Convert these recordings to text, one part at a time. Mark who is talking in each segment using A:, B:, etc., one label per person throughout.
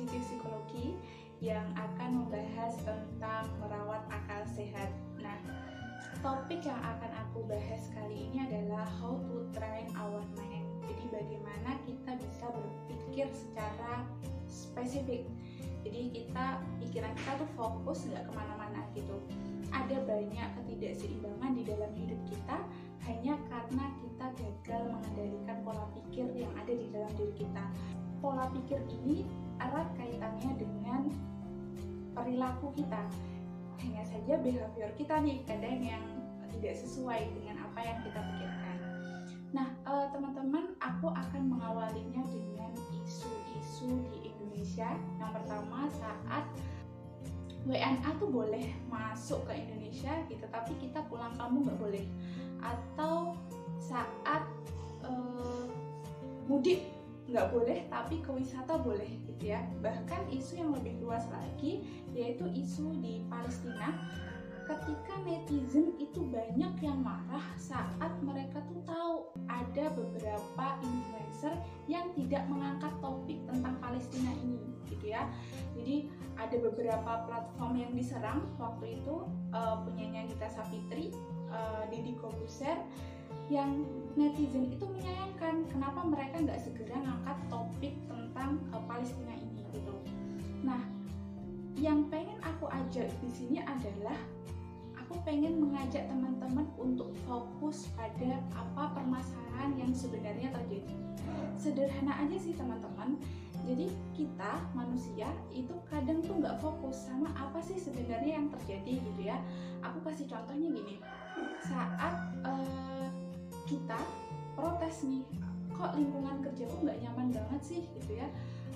A: Positif Psikologi yang akan membahas tentang merawat akal sehat. Nah, topik yang akan aku bahas kali ini adalah how to train our mind. Jadi bagaimana kita bisa berpikir secara spesifik. Jadi kita pikiran kita tuh fokus nggak ke mana-mana gitu. Ada banyak ketidakseimbangan di dalam hidup kita hanya karena kita gagal mengendalikan pola pikir yang ada di dalam diri kita. Pola pikir ini erat kaitannya dengan perilaku kita. Hanya saja behavior kita nih kadang yang tidak sesuai dengan apa yang kita pikirkan. Nah, eh, teman-teman, aku akan mengawalinya dengan isu-isu di Indonesia. Yang pertama saat WNA tuh boleh masuk ke Indonesia gitu, tapi kita pulang kamu nggak boleh. Atau saat uh, mudik nggak boleh, tapi ke wisata boleh gitu ya. Bahkan isu yang lebih luas lagi yaitu isu di Palestina. Ketika netizen itu banyak yang marah saat mereka tuh tahu ada beberapa influencer yang tidak mengangkat topik tentang Palestina ini gitu ya. Jadi ada beberapa platform yang diserang. Waktu itu uh, punyanya Nita Sapitri uh, Deddy Kobuser yang netizen itu menyayangkan kenapa mereka nggak segera ngangkat topik tentang uh, Palestina ini gitu nah yang pengen aku ajak di sini adalah aku pengen mengajak teman-teman untuk fokus pada apa permasalahan yang sebenarnya terjadi. Sederhana aja sih teman-teman. Jadi kita manusia itu kadang tuh nggak fokus sama apa sih sebenarnya yang terjadi gitu ya. Aku kasih contohnya gini. Saat uh, kita protes nih, kok lingkungan kerjaku nggak nyaman banget sih gitu ya.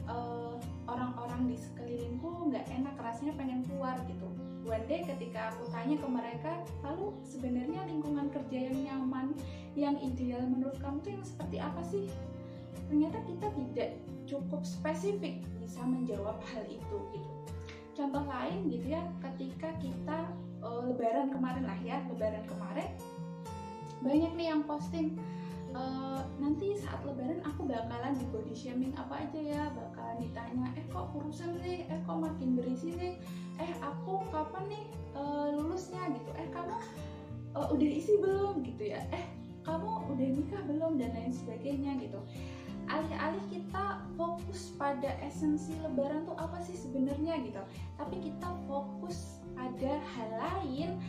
A: orang orang-orang di sekelilingku nggak enak rasanya pengen keluar gitu. One day ketika aku tanya ke mereka lalu sebenarnya lingkungan kerja yang nyaman yang ideal menurut kamu tuh yang seperti apa sih? Ternyata kita tidak cukup spesifik bisa menjawab hal itu gitu. Contoh lain gitu ya ketika kita uh, lebaran kemarin lah ya lebaran kemarin banyak nih yang posting uh, nanti saat lebaran aku bakalan di body shaming apa aja ya? Bakalan ditanya eh kok kurusan nih eh kok makin berisi nih eh aku kapan nih uh, lulusnya? Gitu. Eh kamu uh, udah isi belum? Gitu ya. Eh kamu udah nikah belum? Dan lain sebagainya gitu. Alih-alih kita fokus pada esensi lebaran tuh apa sih sebenarnya gitu. Tapi kita fokus pada hal lain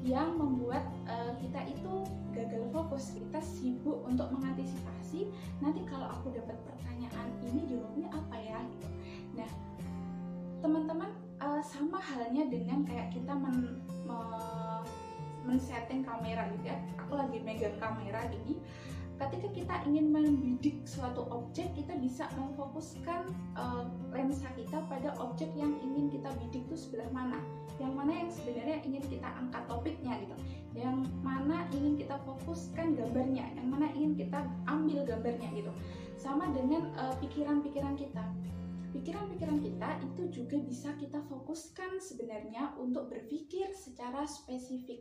A: yang membuat uh, kita itu gagal fokus kita sibuk untuk mengantisipasi nanti kalau aku dapat pertanyaan ini jawabnya apa ya gitu. Nah teman-teman uh, sama halnya dengan kayak kita men, me, men-setting kamera gitu ya aku lagi megang kamera gini ketika kita ingin membidik suatu objek kita bisa memfokuskan uh, lensa kita pada objek yang ingin kita bidik itu sebelah mana. Yang mana yang sebenarnya ingin kita angkat topiknya gitu. Yang mana ingin kita fokuskan gambarnya. Yang mana ingin kita ambil gambarnya gitu. Sama dengan eh, pikiran-pikiran uh, kita. Pikiran-pikiran kita itu juga bisa kita fokuskan sebenarnya untuk berpikir secara spesifik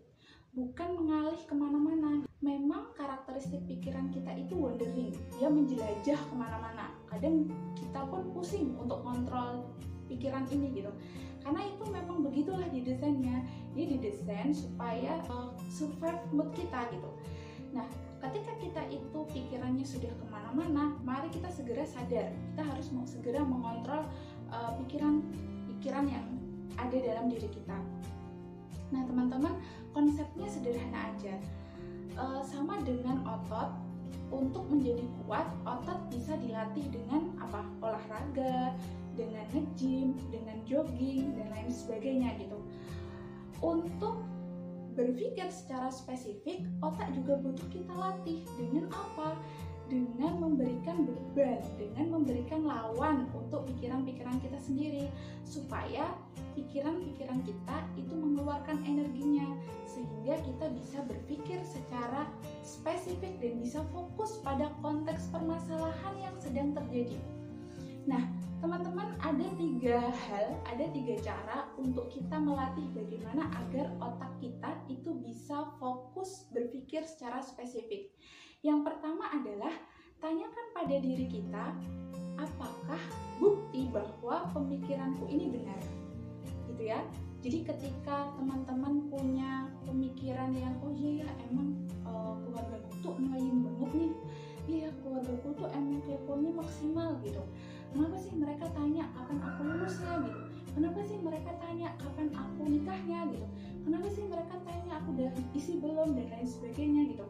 A: bukan mengalih ke mana-mana. Memang karakteristik pikiran kita itu wandering. Dia menjelajah ke mana-mana. Kadang kita pun pusing untuk kontrol pikiran ini gitu. Karena itu memang begitulah didesainnya dia didesain supaya uh, survive mood kita gitu. Nah ketika kita itu pikirannya sudah ke mana-mana mari kita segera sadar. Kita harus mau segera mengontrol uh, pikiran pikiran yang ada dalam diri kita Nah, teman-teman, konsepnya sederhana aja. E, sama dengan otot, untuk menjadi kuat, otot bisa dilatih dengan apa? Olahraga, dengan nge-gym, dengan jogging, dan lain sebagainya gitu. Untuk berpikir secara spesifik, otak juga butuh kita latih dengan apa? dengan memberikan beban, dengan memberikan lawan untuk pikiran-pikiran kita sendiri, supaya pikiran-pikiran kita itu mengeluarkan energinya, sehingga kita bisa berpikir secara spesifik dan bisa fokus pada konteks permasalahan yang sedang terjadi. Nah, teman-teman, ada tiga hal, ada tiga cara untuk kita melatih bagaimana agar otak kita itu bisa fokus berpikir secara spesifik. Yang pertama adalah tanyakan pada diri kita, apakah bukti bahwa pemikiranku ini benar? Gitu ya. Jadi ketika teman-teman punya pemikiran yang oh iya ya emang uh, keluargaku tuh ngayun banget nih. Iya keluargaku tuh emang keponya maksimal gitu. Kenapa sih mereka tanya kapan aku lulusnya gitu. Kenapa sih mereka tanya kapan aku nikahnya? gitu. Kenapa sih mereka tanya aku udah isi belum dan lain sebagainya gitu.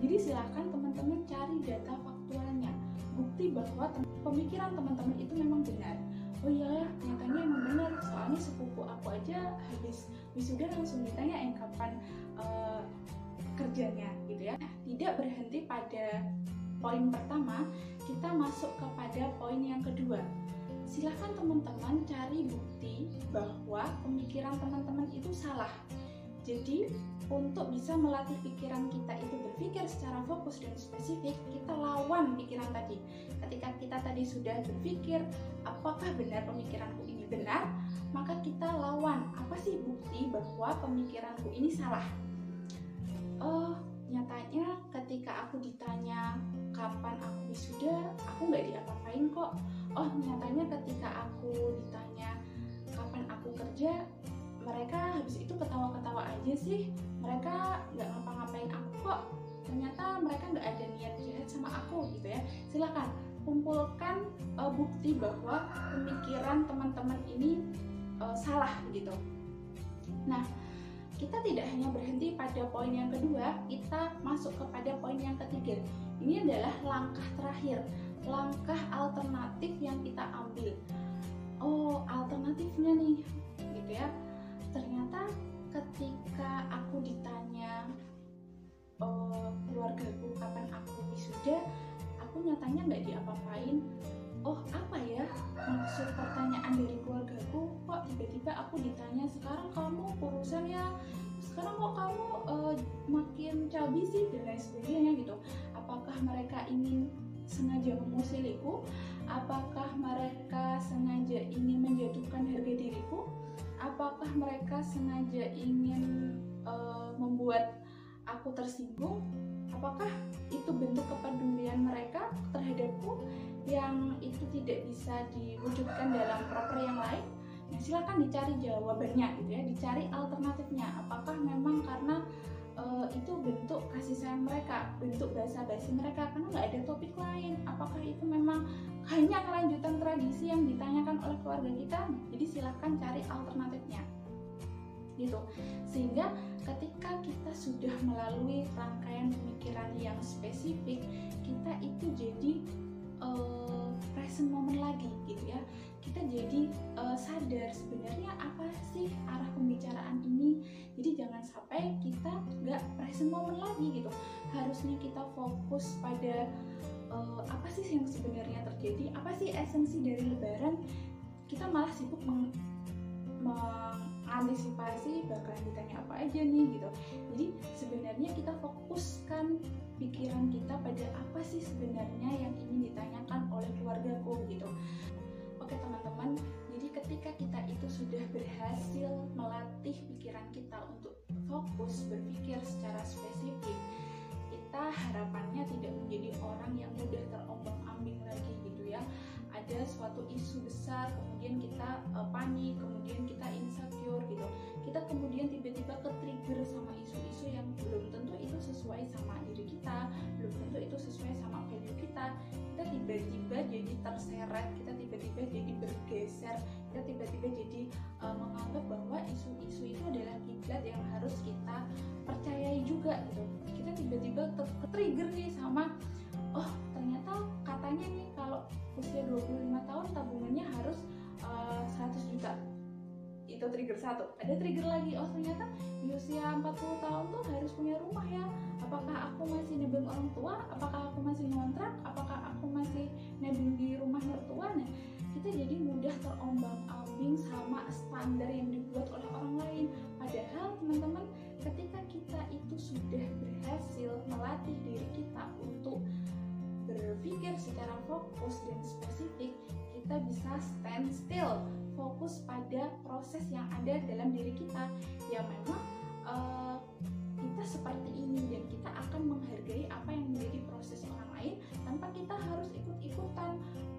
A: Jadi silahkan teman-teman cari data faktualnya bukti bahwa pemikiran teman-teman itu memang benar. Oh iya nyatanya emang benar. Soalnya sepupu aku aja habis wisuda langsung ditanya yang kapan uh, kerjanya? Gitu ya. Tidak berhenti pada poin pertama kita masuk kepada poin yang kedua. Silahkan teman-teman cari bukti bahwa pemikiran teman-teman itu salah jadi untuk bisa melatih pikiran kita itu berpikir secara fokus dan spesifik, kita lawan pikiran tadi. Ketika kita tadi sudah berpikir, apakah benar pemikiranku ini benar, maka kita lawan apa sih bukti bahwa pemikiranku ini salah. Oh, nyatanya ketika aku ditanya kapan aku wisuda, aku nggak diapa-apain kok. Oh, nyatanya ketika aku ditanya kapan aku kerja, mereka habis itu ketawa-ketawa aja sih. Mereka nggak ngapa-ngapain aku kok. Ternyata mereka nggak ada niat jahat sama aku gitu ya. Silakan kumpulkan uh, bukti bahwa pemikiran teman-teman ini uh, salah gitu. Nah kita tidak hanya berhenti pada poin yang kedua kita masuk kepada poin yang ketiga. Ini adalah langkah terakhir langkah alternatif yang kita ambil. Oh alternatifnya nih gitu ya ternyata ketika aku ditanya uh, keluargaku kapan aku wisuda aku nyatanya nggak diapa-apain. Oh apa ya maksud pertanyaan dari keluargaku kok tiba-tiba aku ditanya sekarang kamu urusan ya? Sekarang kok kamu uh, makin cabi sih? dan lain sebagainya gitu. Apakah mereka ingin sengaja memusiliku apakah mereka sengaja ingin menjatuhkan harga diriku apakah mereka sengaja ingin uh, membuat aku tersinggung? Apakah itu bentuk kepedulian mereka terhadapku yang itu tidak bisa diwujudkan dalam proper yang lain? Nah silakan dicari jawabannya gitu ya dicari alternatifnya. Apakah memang karena uh, itu bentuk kasih sayang mereka bentuk bahasa basi mereka karena nggak ada topik lain. Apakah itu memang hanya kelanjutan tradisi yang ditanyakan oleh keluarga kita? Jadi silahkan cari alternatifnya. Gitu. Sehingga ketika kita sudah melalui rangkaian pemikiran yang spesifik kita itu jadi uh, present moment lagi gitu ya. Kita jadi uh, sadar sebenarnya apa sih arah pembicaraan ini. Jadi jangan sampai kita nggak present moment lagi gitu. Harusnya kita fokus pada uh, apa sih yang sebenarnya terjadi apa sih esensi dari lebaran. Kita malah sibuk meng mengantisipasi bakal ditanya apa aja nih gitu. Jadi sebenarnya kita fokuskan pikiran kita pada apa sih sebenarnya yang ingin ditanyakan oleh keluargaku gitu. Oke teman-teman. Jadi ketika kita itu sudah berhasil melatih pikiran kita untuk fokus berpikir secara spesifik kita harapannya tidak menjadi orang yang mudah terombang-ambing lagi gitu ya ada suatu isu besar kemudian kita uh, panik kemudian kita insecure gitu. Kita kemudian tiba-tiba ke trigger sama isu-isu yang belum tentu itu sesuai sama diri kita belum tentu itu sesuai sama value kita. Kita tiba-tiba jadi terseret kita tiba-tiba jadi bergeser kita tiba-tiba jadi uh, menganggap bahwa isu-isu itu adalah kiblat yang harus kita percayai juga gitu. Kita tiba-tiba ke trigger nih sama oh ternyata katanya nih kalau usia 25 tahun tabungannya harus uh, eh, 100 juta. Itu trigger satu. Ada trigger lagi oh ternyata di usia 40 tahun tuh harus punya rumah ya. Apakah aku masih nebeng orang tua? Apakah aku masih ngontrak? Apakah aku masih nebeng di rumah mertua? Nah kita jadi mudah terombang ambing sama standar yang dibuat oleh orang lain. Padahal teman-teman ketika fokus dan spesifik kita bisa stand still fokus pada proses yang ada dalam diri kita yang memang uh, kita seperti ini dan kita akan menghargai apa yang menjadi proses orang lain tanpa kita harus ikut-ikutan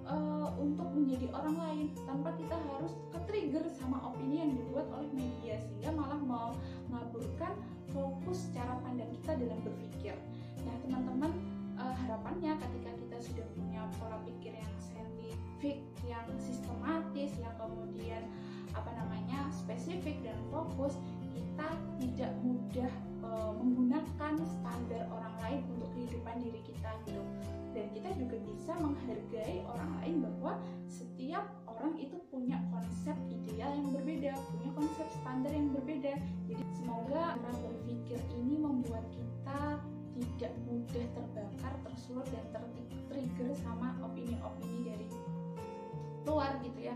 A: uh, untuk menjadi orang lain tanpa kita harus ke-trigger sama opini yang dibuat oleh media sehingga malah mau mengaburkan fokus cara pandang kita dalam berpikir. Nah, teman-teman uh, harapannya ketika kita sudah punya pola pikir yang saintifik, yang sistematis, yang kemudian apa namanya spesifik dan fokus, kita tidak mudah uh, menggunakan standar orang lain untuk kehidupan diri kita gitu. Dan kita juga bisa menghargai orang lain bahwa setiap orang itu punya konsep ideal yang berbeda punya konsep standar yang berbeda. Jadi semoga cara berpikir ini membuat kita tidak mudah terbakar tersulut dan tertrigger sama opini-opini dari luar gitu ya.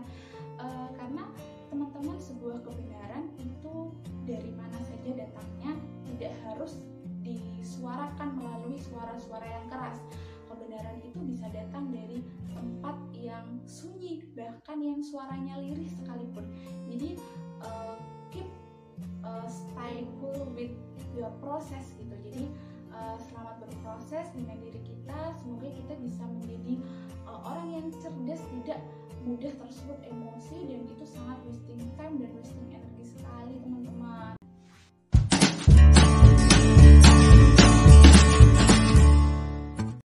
A: E, karena teman-teman sebuah kebenaran itu dari mana saja datangnya tidak harus disuarakan melalui suara-suara yang keras. Kebenaran itu bisa datang dari tempat yang sunyi bahkan yang suaranya lirih sekalipun. Jadi uh, keep uh, stay cool with your process gitu. Jadi uh, selamat berproses dengan diri kita semoga kita bisa menjadi uh, orang yang cerdas tidak mudah tersulut emosi dan itu sangat wasting time dan wasting energi sekali teman-teman